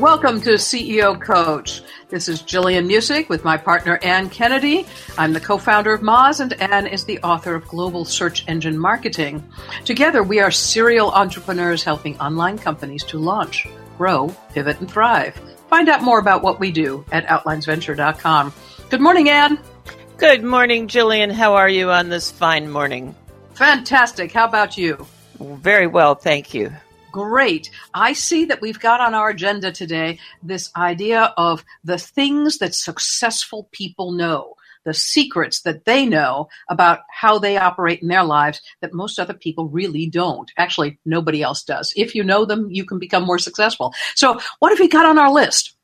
Welcome to CEO Coach. This is Gillian Muessig with my partner Anne Kennedy. I'm the co-founder of Moz and Anne is the author of Global Search Engine Marketing. Together we are serial entrepreneurs helping online companies to launch, grow, pivot, and thrive. Find out more about what we do at outlinesventure.com. Good morning, Anne. Good morning, Gillian. How are you on this fine morning? Fantastic. How about you? Very well, thank you. Great. I see that we've got on our agenda today this idea of the things that successful people know, the secrets that they know about how they operate in their lives that most other people really don't. Actually, nobody else does. If you know them, you can become more successful. So, what have we got on our list?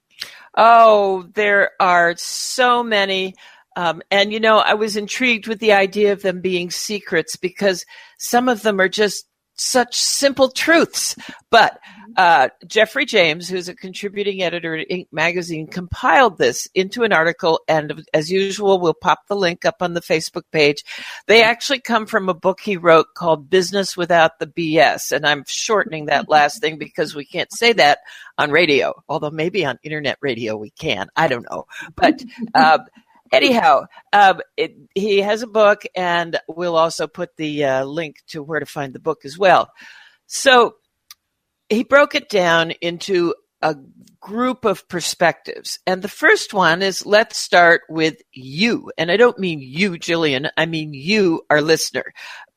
Oh, there are so many. Um, and you know, I was intrigued with the idea of them being secrets because some of them are just such simple truths. But uh, Geoffrey James, who's a contributing editor at Inc. magazine, compiled this into an article. And as usual, we'll pop the link up on the Facebook page. They actually come from a book he wrote called Business Without the BS. And I'm shortening that last thing because we can't say that on radio, although maybe on internet radio we can. I don't know. But uh, anyhow, um, it, he has a book, and we'll also put the uh, link to where to find the book as well. So he broke it down into a group of perspectives. And the first one is let's start with you. And I don't mean you, Jillian, I mean you, our listener.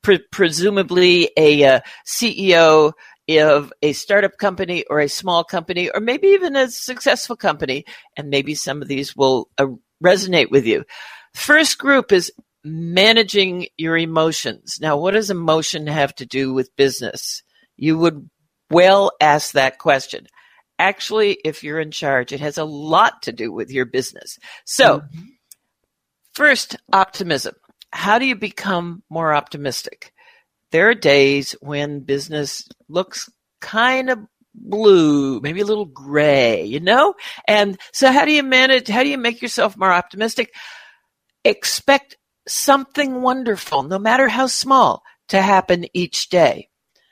Pre- presumably a uh, CEO of a startup company or a small company, or maybe even a successful company. And maybe some of these will uh, resonate with you. First group is managing your emotions. Now, what does emotion have to do with business? You would well ask that question. Actually, if you're in charge, it has a lot to do with your business. So, mm-hmm. first, optimism. How do you become more optimistic? There are days when business looks kind of blue, maybe a little gray, you know? And so how do you manage, how do you make yourself more optimistic? Expect something wonderful, no matter how small, to happen each day.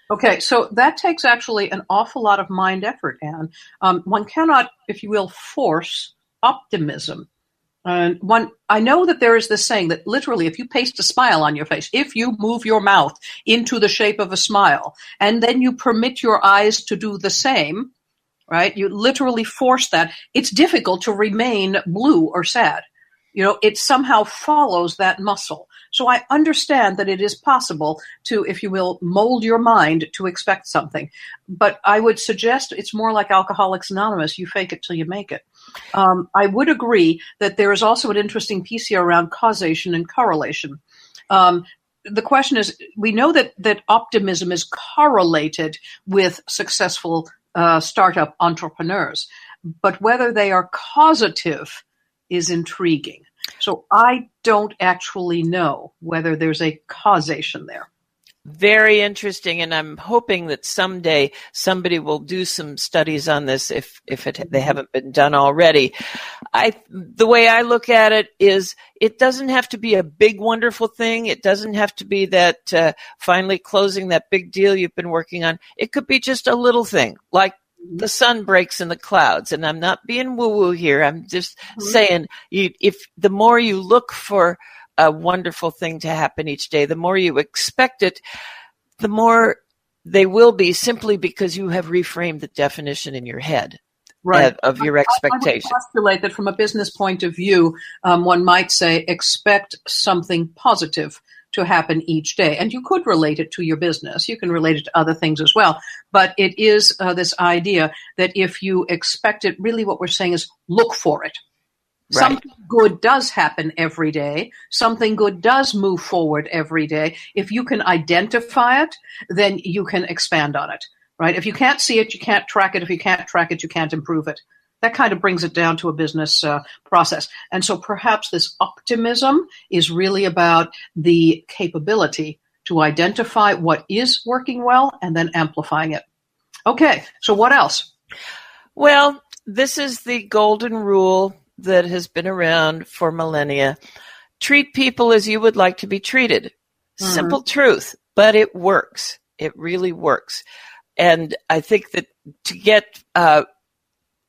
Okay, so that takes actually an awful lot of mind effort, Anne. Um, one cannot, if you will, force optimism. And one, I know that there is this saying that literally, if you paste a smile on your face, if you move your mouth into the shape of a smile, and then you permit your eyes to do the same, right? You literally force that. It's difficult to remain blue or sad. You know, it somehow follows that muscle. So I understand that it is possible to, if you will, mold your mind to expect something. But I would suggest it's more like Alcoholics Anonymous. You fake it till you make it. Um, I would agree that there is also an interesting piece here around causation and correlation. Um, the question is we know that, that optimism is correlated with successful uh, startup entrepreneurs, but whether they are causative is intriguing. So I don't actually know whether there's a causation there. Very interesting, and I'm hoping that someday somebody will do some studies on this if if it, they haven't been done already. I the way I look at it is it doesn't have to be a big wonderful thing. It doesn't have to be that uh, finally closing that big deal you've been working on. It could be just a little thing like the sun breaks in the clouds and i'm not being woo woo here i'm just mm-hmm. saying you if the more you look for a wonderful thing to happen each day the more you expect it the more they will be simply because you have reframed the definition in your head right. of, of your expectation. I, I postulate that from a business point of view, um, one might say expect something positive to happen each day. And you could relate it to your business. You can relate it to other things as well. But it is uh, this idea that if you expect it, really what we're saying is look for it. Right. Something good does happen every day. Something good does move forward every day. If you can identify it, then you can expand on it, right? If you can't see it, you can't track it. If you can't track it, you can't improve it that kind of brings it down to a business uh, process. And so perhaps this optimism is really about the capability to identify what is working well and then amplifying it. Okay, so what else? Well, this is the golden rule that has been around for millennia. Treat people as you would like to be treated. Mm-hmm. Simple truth, but it works. It really works. And I think that to get uh,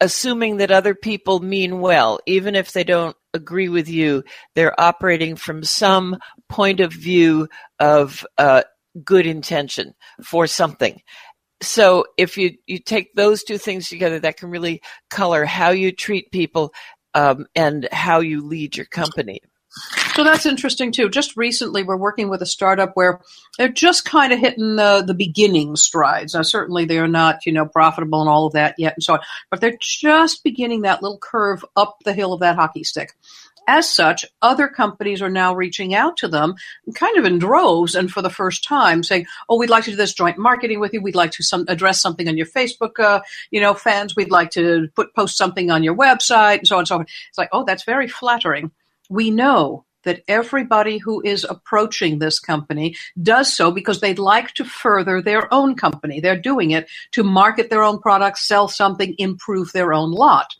assuming that other people mean well, even if they don't agree with you, they're operating from some point of view of uh, good intention for something. So if you, you take those two things together, that can really color how you treat people um, and how you lead your company. So that's interesting too. Just recently, we're working with a startup where they're just kind of hitting the, the beginning strides. Now, certainly they are not, you know, profitable and all of that yet and so on, but they're just beginning that little curve up the hill of that hockey stick. As such, other companies are now reaching out to them kind of in droves and for the first time saying, Oh, we'd like to do this joint marketing with you. We'd like to some, address something on your Facebook, uh, you know, fans. We'd like to put, post something on your website and so on and so on. It's like, Oh, that's very flattering we know that everybody who is approaching this company does so because they'd like to further their own company. They're doing it to market their own products, sell something, improve their own lot.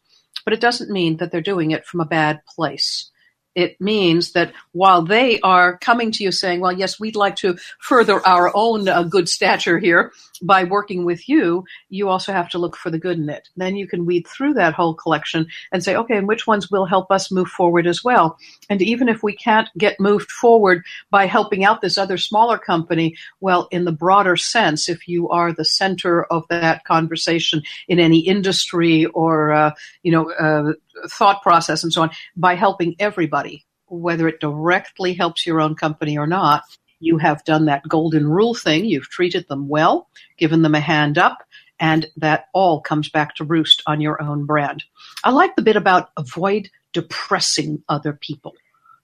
But it doesn't mean that they're doing it from a bad place it means that while they are coming to you saying, well, yes, we'd like to further our own uh, good stature here by working with you, you also have to look for the good in it. Then you can weed through that whole collection and say, okay, and which ones will help us move forward as well? And even if we can't get moved forward by helping out this other smaller company, well, in the broader sense, if you are the center of that conversation in any industry or, uh, you know, uh, thought process and so on by helping everybody, whether it directly helps your own company or not. You have done that golden rule thing. You've treated them well, given them a hand up, and that all comes back to roost on your own brand. I like the bit about avoid depressing other people.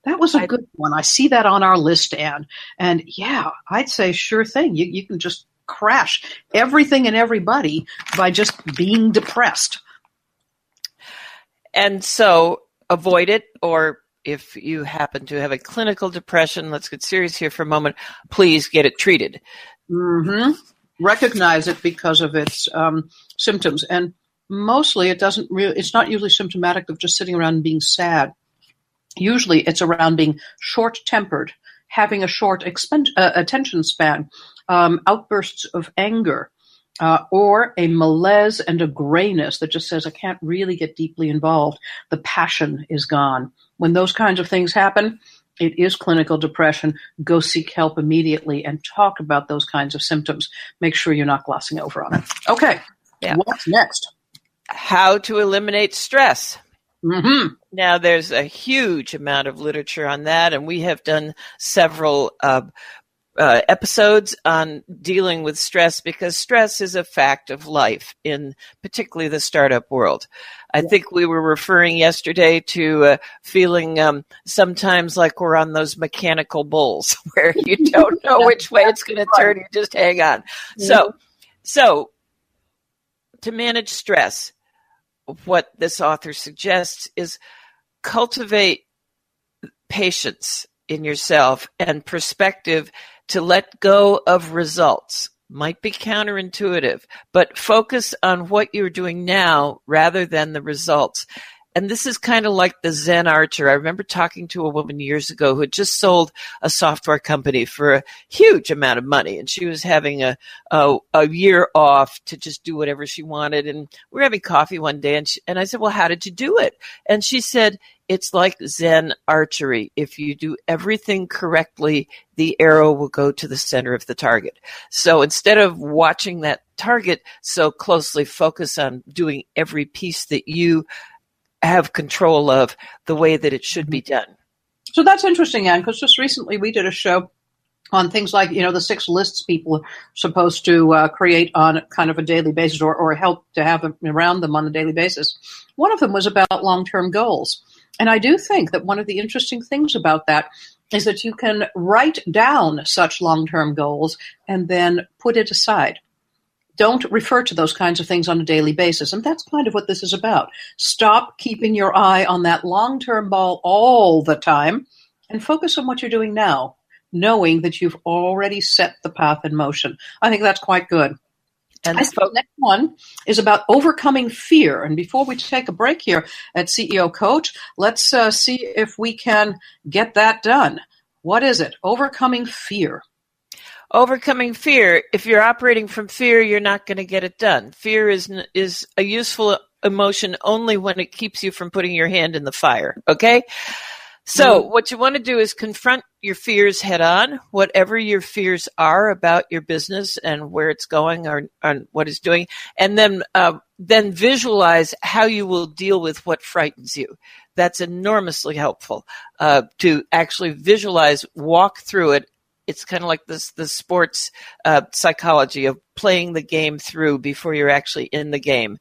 That was a good one. I see that on our list, Anne. And yeah, I'd say sure thing. You, you can just crash everything and everybody by just being depressed. And so avoid it, or if you happen to have a clinical depression, let's get serious here for a moment, please get it treated. Mm-hmm. Recognize it because of its um, symptoms. And mostly it doesn't really, it's not usually symptomatic of just sitting around and being sad. Usually it's around being short tempered, having a short expend- uh, attention span, um, outbursts of anger, uh, or a malaise and a grayness that just says, I can't really get deeply involved. The passion is gone. When those kinds of things happen, it is clinical depression. Go seek help immediately and talk about those kinds of symptoms. Make sure you're not glossing over on it. Okay. Yeah. What's next? How to eliminate stress. Mm-hmm. Now, there's a huge amount of literature on that, and we have done several uh, uh, episodes on dealing with stress because stress is a fact of life in particularly the startup world. I yeah. think we were referring yesterday to uh, feeling um, sometimes like we're on those mechanical bulls where you don't know which way it's going to turn. You just hang on. Yeah. So, so to manage stress, what this author suggests is cultivate patience in yourself and perspective to let go of results. Might be counterintuitive, but focus on what you're doing now rather than the results. And this is kind of like the Zen Archer. I remember talking to a woman years ago who had just sold a software company for a huge amount of money. And she was having a, a, a year off to just do whatever she wanted. And we were having coffee one day. And, she, and I said, Well, how did you do it? And she said, it's like Zen archery. If you do everything correctly, the arrow will go to the center of the target. So instead of watching that target so closely, focus on doing every piece that you have control of the way that it should be done. So that's interesting, Anne, because just recently we did a show on things like you know the six lists people are supposed to uh, create on kind of a daily basis or, or help to have around them on a daily basis one of them was about long-term goals and I do think that one of the interesting things about that is that you can write down such long term goals and then put it aside. Don't refer to those kinds of things on a daily basis. And that's kind of what this is about. Stop keeping your eye on that long term ball all the time and focus on what you're doing now, knowing that you've already set the path in motion. I think that's quite good. And the next one is about overcoming fear. And before we take a break here at CEO Coach, let's uh, see if we can get that done. What is it? Overcoming fear. Overcoming fear. If you're operating from fear, you're not going to get it done. Fear is is a useful emotion only when it keeps you from putting your hand in the fire. Okay. So, mm-hmm. what you want to do is confront your fears head on, whatever your fears are about your business and where it's going or, or what it's doing, and then uh, then visualize how you will deal with what frightens you. That's enormously helpful uh, to actually visualize, walk through it. It's kind of like this the sports uh, psychology of playing the game through before you're actually in the game,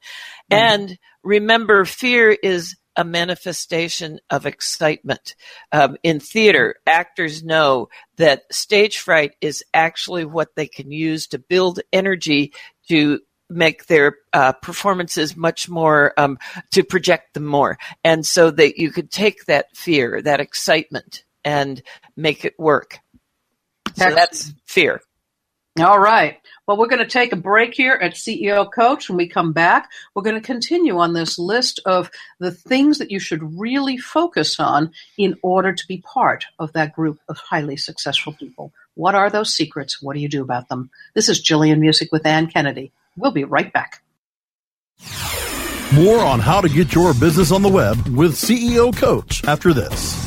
mm-hmm. and remember, fear is a manifestation of excitement. Um, in theater, actors know that stage fright is actually what they can use to build energy to make their uh, performances much more um, to project them more and so that you could take that fear that excitement and make it work so that's fear all right well, we're going to take a break here at CEO Coach. When we come back, we're going to continue on this list of the things that you should really focus on in order to be part of that group of highly successful people. What are those secrets? What do you do about them? This is Gillian Muessig with Anne Kennedy. We'll be right back. More on how to get your business on the web with CEO Coach after this.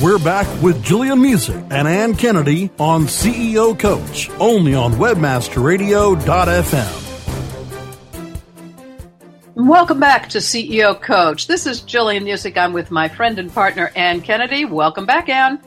We're back with Gillian Muessig and Anne Kennedy on CEO Coach, only on webmasterradio.fm. Welcome back to CEO Coach. This is Gillian Muessig. I'm with my friend and partner, Anne Kennedy. Welcome back, Anne.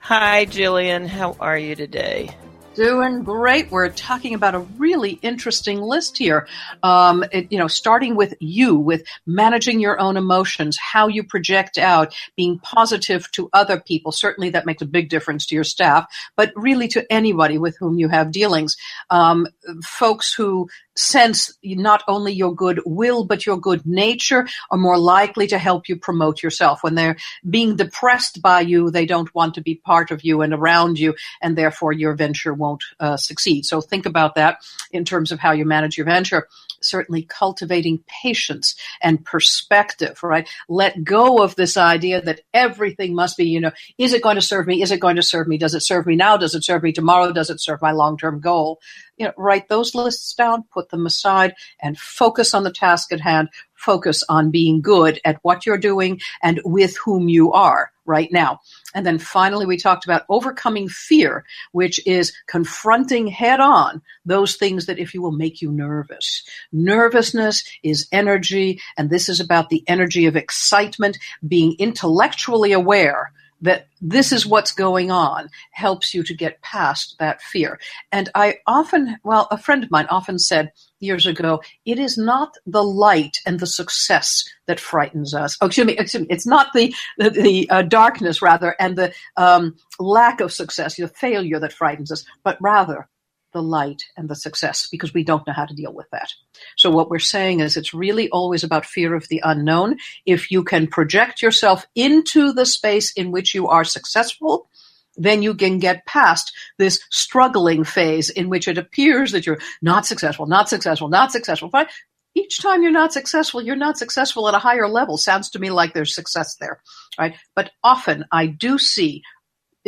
Hi, Gillian. How are you today? Doing great. We're talking about a really interesting list here. Um, it, you know, starting with you, with managing your own emotions, how you project out, being positive to other people. Certainly, that makes a big difference to your staff, but really to anybody with whom you have dealings. Um, folks who sense not only your good will but your good nature are more likely to help you promote yourself. When they're being depressed by you, they don't want to be part of you and around you, and therefore your venture won't uh, succeed. So think about that in terms of how you manage your venture certainly cultivating patience and perspective, right? Let go of this idea that everything must be, you know, is it going to serve me? Is it going to serve me? Does it serve me now? Does it serve me tomorrow? Does it serve my long term goal? You know, write those lists down, put them aside, and focus on the task at hand. Focus on being good at what you're doing and with whom you are right now. And then finally, we talked about overcoming fear, which is confronting head on those things that, if you will, make you nervous. Nervousness is energy, and this is about the energy of excitement, being intellectually aware that this is what's going on helps you to get past that fear. And I often, well, a friend of mine often said years ago, it is not the light and the success that frightens us. Oh, excuse me, excuse me it's not the the, the uh, darkness rather and the um, lack of success, the failure that frightens us, but rather the light and the success because we don't know how to deal with that. So what we're saying is it's really always about fear of the unknown. If you can project yourself into the space in which you are successful, then you can get past this struggling phase in which it appears that you're not successful, not successful, not successful. But each time you're not successful, you're not successful at a higher level. Sounds to me like there's success there, right? But often I do see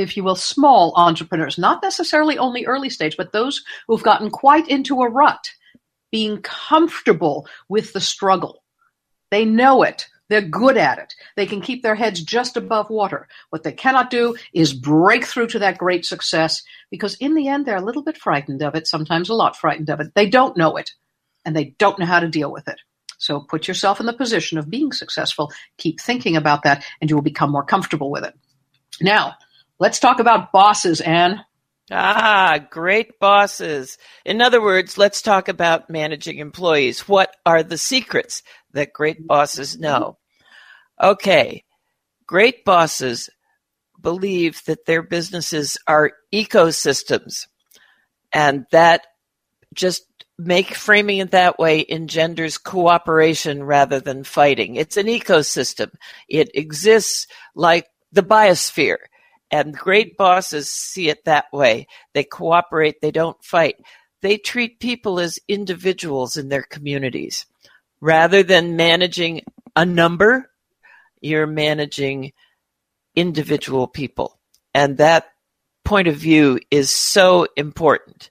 if you will, small entrepreneurs, not necessarily only early stage, but those who've gotten quite into a rut, being comfortable with the struggle. They know it. They're good at it. They can keep their heads just above water. What they cannot do is break through to that great success because in the end, they're a little bit frightened of it, sometimes a lot frightened of it. They don't know it and they don't know how to deal with it. So put yourself in the position of being successful. Keep thinking about that and you will become more comfortable with it. Now, Let's talk about bosses, Anne. Ah, great bosses. In other words, let's talk about managing employees. What are the secrets that great bosses know? Okay, great bosses believe that their businesses are ecosystems and that just make framing it that way engenders cooperation rather than fighting. It's an ecosystem. It exists like the biosphere. And great bosses see it that way. They cooperate, they don't fight. They treat people as individuals in their communities. Rather than managing a number, you're managing individual people. And that point of view is so important.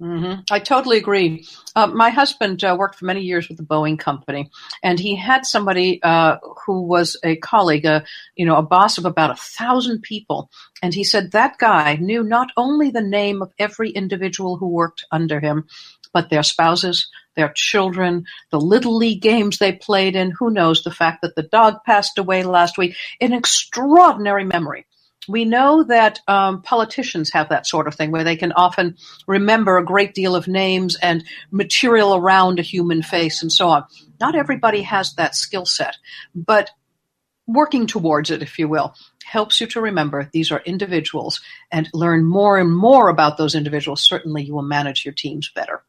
Mm-hmm. I totally agree. Uh, my husband uh, worked for many years with the Boeing company, and he had somebody uh, who was a colleague, a, you know, a boss of about a thousand people. And he said that guy knew not only the name of every individual who worked under him, but their spouses, their children, the little league games they played in. Who knows the fact that the dog passed away last week? An extraordinary memory we know that um, politicians have that sort of thing where they can often remember a great deal of names and material around a human face and so on. Not everybody has that skill set, but working towards it, if you will, helps you to remember these are individuals and learn more and more about those individuals. Certainly, you will manage your teams better.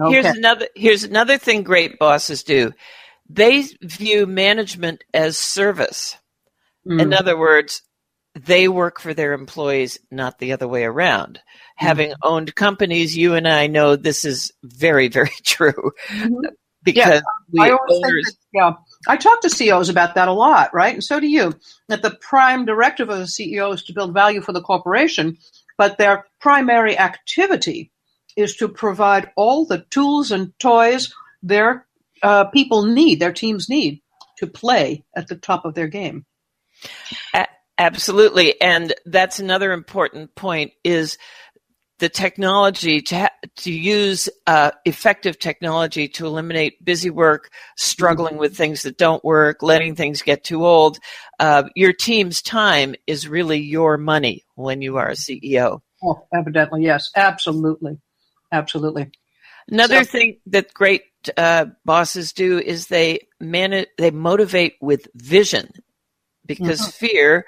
Okay. Here's another. Here's another thing great bosses do. They view management as service Mm. In other words, they work for their employees, not the other way around. Mm-hmm. Having owned companies, you and I know this is very, very true. Mm-hmm. Because yeah, I owners, that, yeah, I talk to CEOs about that a lot, right? And so do you. That the prime directive of the CEO is to build value for the corporation, but their primary activity is to provide all the tools and toys their uh, people need, their teams need to play at the top of their game. Absolutely. And that's another important point is the technology to ha- to use uh, effective technology to eliminate busy work, struggling with things that don't work, letting things get too old. Uh, your team's time is really your money when you are a CEO. Oh, evidently, yes, absolutely, absolutely. Another so- thing that great uh, bosses do is they man they motivate with vision because mm-hmm. fear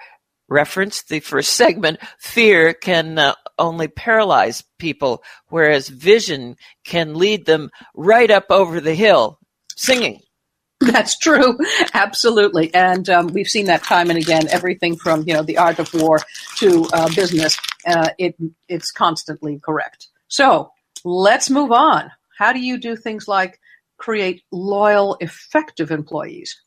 reference the first segment fear can uh, only paralyze people whereas vision can lead them right up over the hill singing. That's true. Absolutely. And um, we've seen that time and again everything from you know the art of war to uh, business uh, it it's constantly correct. So let's move on. How do you do things like create loyal effective employees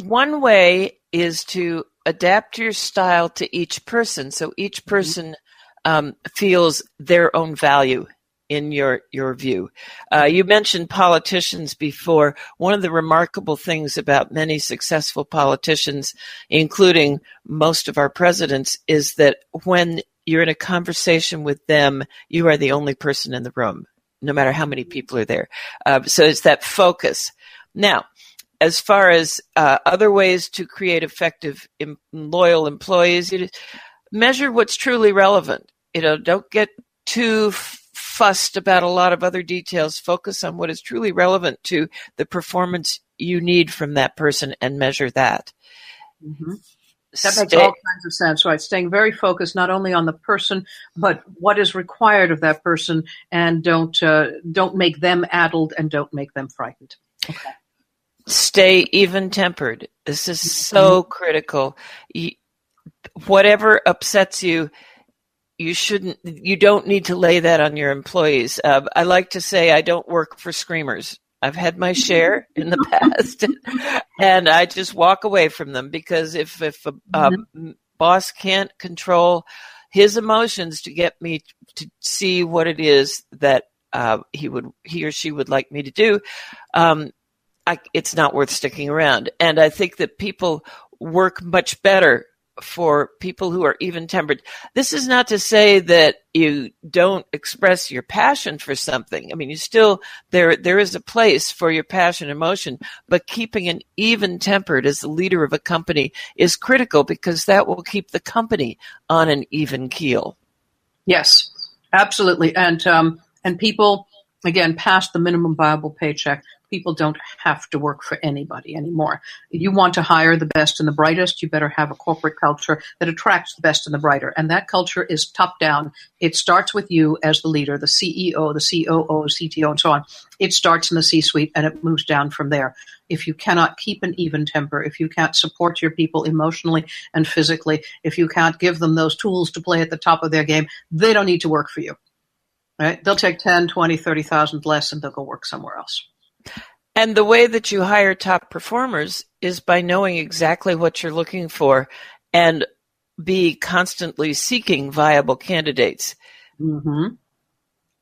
one way is to adapt your style to each person so each mm-hmm. person um, feels their own value in your your view. Uh, you mentioned politicians before. One of the remarkable things about many successful politicians, including most of our presidents, is that when you're in a conversation with them, you are the only person in the room, no matter how many people are there. Uh, so it's that focus. Now, as far as uh, other ways to create effective, em- loyal employees, you measure what's truly relevant. You know, don't get too fussed about a lot of other details. Focus on what is truly relevant to the performance you need from that person and measure that. Mm-hmm. That makes Stay- all kinds of sense, right? Staying very focused not only on the person, but what is required of that person, and don't uh, don't make them addled and don't make them frightened. Okay stay even tempered. This is so mm-hmm. critical. You, whatever upsets you, you shouldn't, you don't need to lay that on your employees. Uh, I like to say I don't work for screamers. I've had my share in the past, and I just walk away from them because if if a, a mm-hmm. boss can't control his emotions to get me to see what it is that uh, he would he or she would like me to do, um, I, it's not worth sticking around. And I think that people work much better for people who are even tempered. This is not to say that you don't express your passion for something. I mean, you still there there is a place for your passion and emotion, but keeping an even tempered as the leader of a company is critical because that will keep the company on an even keel. Yes, absolutely. And um, and people again past the minimum viable paycheck people don't have to work for anybody anymore. You want to hire the best and the brightest, you better have a corporate culture that attracts the best and the brighter. And that culture is top down. It starts with you as the leader, the CEO, the COO, CTO, and so on. It starts in the C suite and it moves down from there. If you cannot keep an even temper, if you can't support your people emotionally and physically, if you can't give them those tools to play at the top of their game, they don't need to work for you. Right? They'll take 10, 20, 30,000 less and they'll go work somewhere else. And the way that you hire top performers is by knowing exactly what you're looking for and be constantly seeking viable candidates. Mm-hmm.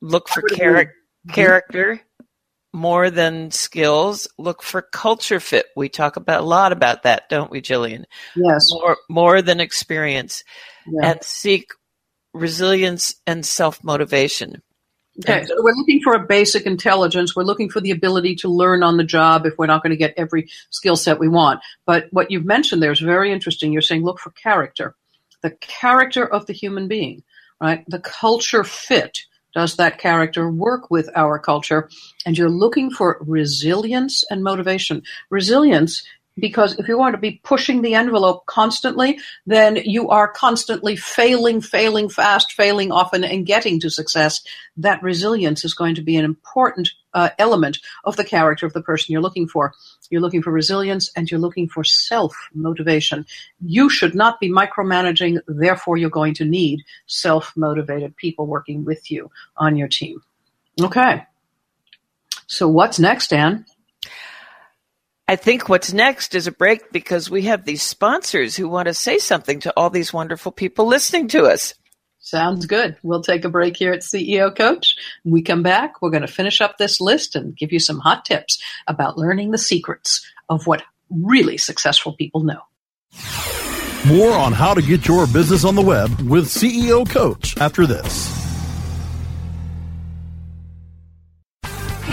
Look for char- mm-hmm. character more than skills. Look for culture fit. We talk about a lot about that, don't we, Gillian? Yes. More, more than experience. Yeah. And seek resilience and self motivation. Okay, so we're looking for a basic intelligence. We're looking for the ability to learn on the job if we're not going to get every skill set we want. But what you've mentioned there is very interesting. You're saying look for character, the character of the human being, right? The culture fit. Does that character work with our culture? And you're looking for resilience and motivation. Resilience because if you want to be pushing the envelope constantly, then you are constantly failing, failing fast, failing often, and getting to success. That resilience is going to be an important uh, element of the character of the person you're looking for. you're looking for resilience, and you're looking for self motivation. You should not be micromanaging, therefore, you're going to need self motivated people working with you on your team. Okay. So, what's next, Anne? I think what's next is a break because we have these sponsors who want to say something to all these wonderful people listening to us. Sounds good. We'll take a break here at CEO Coach. When we come back, we're going to finish up this list and give you some hot tips about learning the secrets of what really successful people know. More on how to get your business on the web with CEO Coach after this.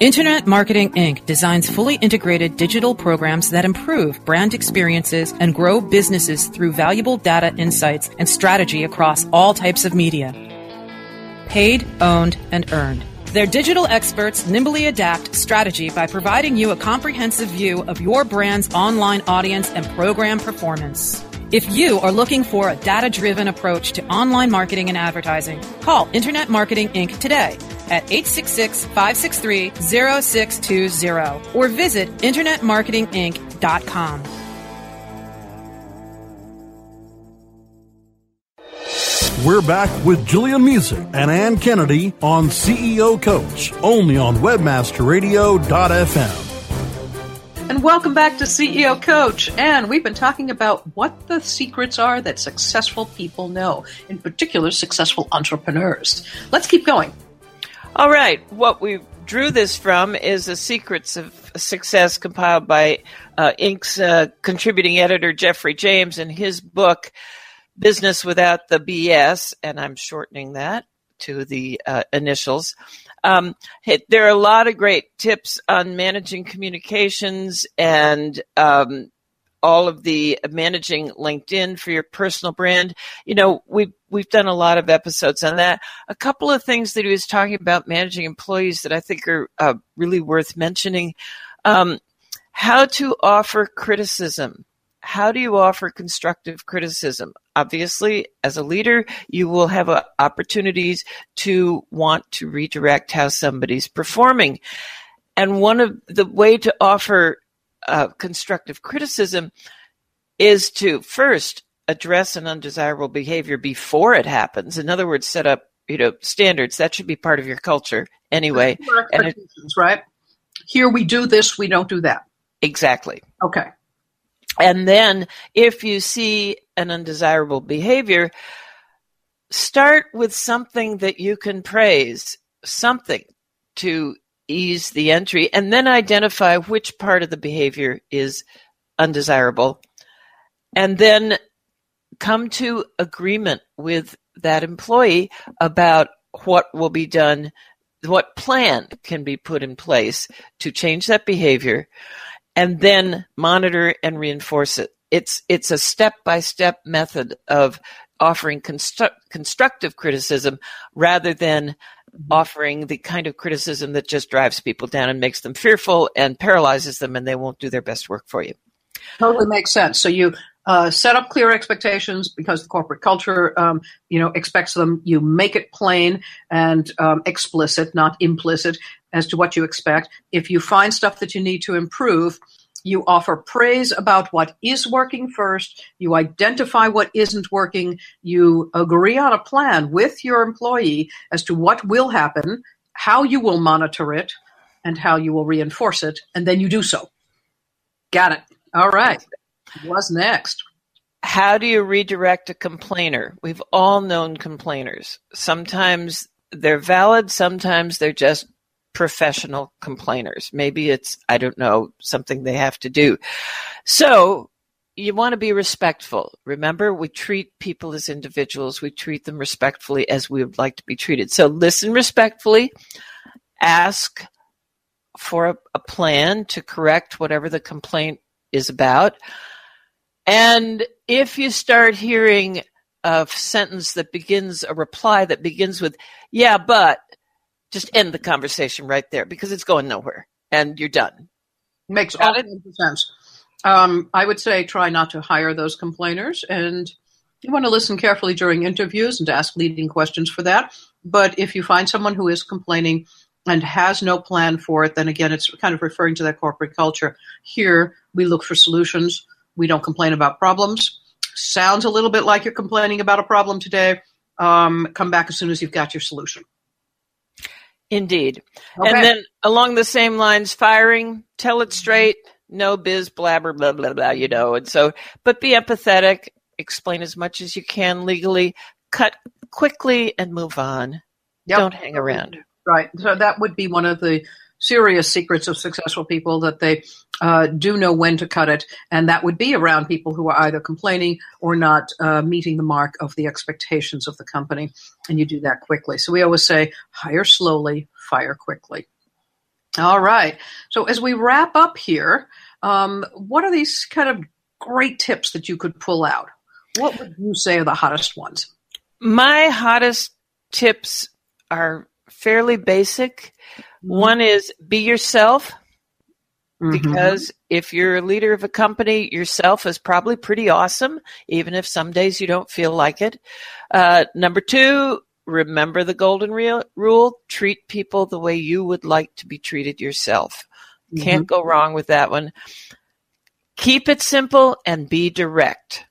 Internet Marketing Inc. designs fully integrated digital programs that improve brand experiences and grow businesses through valuable data insights and strategy across all types of media. Paid, owned, and earned. Their digital experts nimbly adapt strategy by providing you a comprehensive view of your brand's online audience and program performance. If you are looking for a data driven approach to online marketing and advertising, call Internet Marketing Inc. today at 866 563 0620 or visit InternetMarketingInc.com. We're back with Gillian Muessig and Anne Kennedy on CEO Coach, only on WebmasterRadio.fm. And welcome back to CEO Coach. And we've been talking about what the secrets are that successful people know, in particular, successful entrepreneurs. Let's keep going. All right. What we drew this from is the secrets of success compiled by uh, Inc.'s uh, contributing editor, Geoffrey James, in his book, Business Without the BS. And I'm shortening that to the uh, initials. Um, there are a lot of great tips on managing communications and um, all of the managing LinkedIn for your personal brand. You know, we've we've done a lot of episodes on that. A couple of things that he was talking about managing employees that I think are uh, really worth mentioning. Um, how to offer criticism. How do you offer constructive criticism? Obviously, as a leader, you will have uh, opportunities to want to redirect how somebody's performing. And one of the way to offer uh, constructive criticism is to first address an undesirable behavior before it happens. In other words, set up you know standards that should be part of your culture anyway. And it, right? Here we do this, we don't do that. Exactly. Okay. And then if you see an undesirable behavior, start with something that you can praise, something to ease the entry, and then identify which part of the behavior is undesirable. And then come to agreement with that employee about what will be done, what plan can be put in place to change that behavior, and then monitor and reinforce it. It's it's a step by step method of offering constru- constructive criticism rather than offering the kind of criticism that just drives people down and makes them fearful and paralyzes them and they won't do their best work for you. Totally makes sense. So you Uh, set up clear expectations because the corporate culture, um, you know, expects them. You make it plain and um, explicit, not implicit, as to what you expect. If you find stuff that you need to improve, you offer praise about what is working first. You identify what isn't working. You agree on a plan with your employee as to what will happen, how you will monitor it, and how you will reinforce it, and then you do so. Got it. All right. What's next? How do you redirect a complainer? We've all known complainers. Sometimes they're valid, sometimes they're just professional complainers. Maybe it's, I don't know, something they have to do. So you want to be respectful. Remember, we treat people as individuals. We treat them respectfully as we would like to be treated. So listen respectfully, ask for a, a plan to correct whatever the complaint is about. And if you start hearing a sentence that begins a reply that begins with, yeah, but just end the conversation right there because it's going nowhere and you're done. Makes all sense. Um, I would say try not to hire those complainers and you want to listen carefully during interviews and ask leading questions for that. But if you find someone who is complaining and has no plan for it, then again, it's kind of referring to that corporate culture. Here, we look for solutions. We don't complain about problems. Sounds a little bit like you're complaining about a problem today. Um, come back as soon as you've got your solution. Indeed. Okay. And then along the same lines, firing, tell it straight, no biz blabber, blah, blah, blah, you know. And so, but be empathetic, explain as much as you can legally, cut quickly and move on. Yep. Don't hang around. Right. So that would be one of the serious secrets of successful people that they uh, do know when to cut it, and that would be around people who are either complaining or not uh, meeting the mark of the expectations of the company, and you do that quickly. So we always say hire slowly, fire quickly. All right. So as we wrap up here, um, what are these kind of great tips that you could pull out? What would you say are the hottest ones? My hottest tips are fairly basic. Mm-hmm. One is be yourself. Mm-hmm. Because if you're a leader of a company, yourself is probably pretty awesome, even if some days you don't feel like it. Uh, number two, remember the golden real, rule treat people the way you would like to be treated yourself. Mm-hmm. Can't go wrong with that one. Keep it simple and be direct.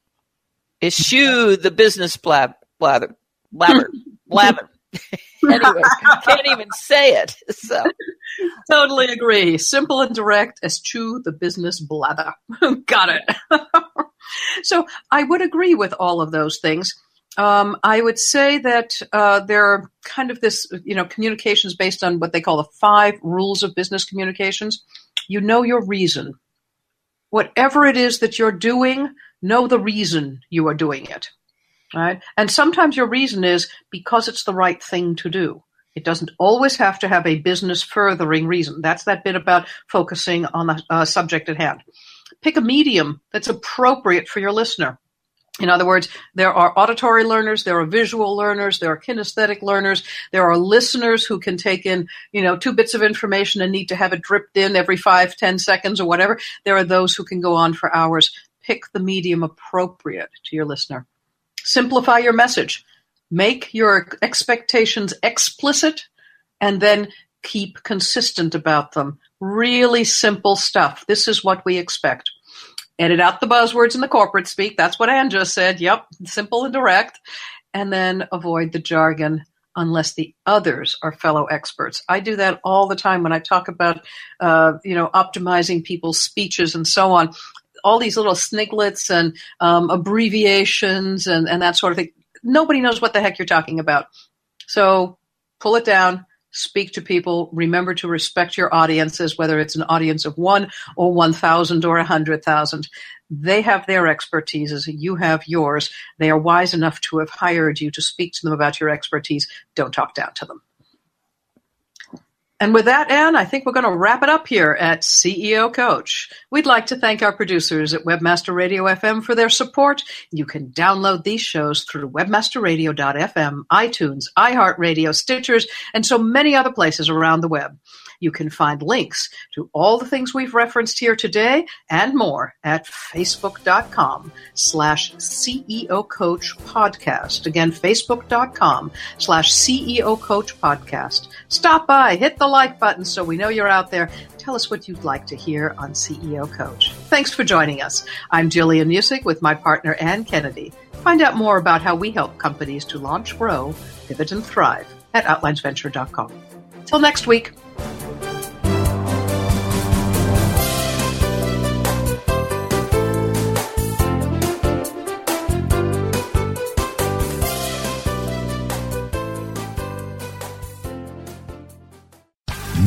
Eschew the business blab, blather, blabber, blabber. anyway, can't even say it. So totally agree. Simple and direct as to the business blather. Got it. so I would agree with all of those things. Um, I would say that uh, there are kind of this, you know, communications based on what they call the five rules of business communications. You know your reason. Whatever it is that you're doing, know the reason you are doing it. Right? And sometimes your reason is because it's the right thing to do. It doesn't always have to have a business furthering reason. That's that bit about focusing on the uh, subject at hand. Pick a medium that's appropriate for your listener. In other words, there are auditory learners, there are visual learners, there are kinesthetic learners, there are listeners who can take in, you know, two bits of information and need to have it dripped in every five, ten seconds or whatever. There are those who can go on for hours. Pick the medium appropriate to your listener. Simplify your message. Make your expectations explicit and then keep consistent about them. Really simple stuff. This is what we expect. Edit out the buzzwords in the corporate speak. That's what Anne just said. Yep, simple and direct. And then avoid the jargon unless the others are fellow experts. I do that all the time when I talk about, uh, you know, optimizing people's speeches and so on all these little sniglets and um, abbreviations and, and that sort of thing. Nobody knows what the heck you're talking about. So pull it down, speak to people. Remember to respect your audiences, whether it's an audience of one or 1,000 or 100,000. They have their expertises. You have yours. They are wise enough to have hired you to speak to them about your expertise. Don't talk down to them. And with that, Anne, I think we're going to wrap it up here at CEO Coach. We'd like to thank our producers at Webmaster Radio FM for their support. You can download these shows through webmasterradio.fm, iTunes, iHeartRadio, Stitchers, and so many other places around the web. You can find links to all the things we've referenced here today and more at facebook.com slash CEO Coach Podcast. Again, facebook.com slash CEO Coach Podcast. Stop by, hit the like button so we know you're out there. Tell us what you'd like to hear on CEO Coach. Thanks for joining us. I'm Gillian Muessig with my partner Anne Kennedy. Find out more about how we help companies to launch, grow, pivot, and thrive at outlinesventure.com. Till next week.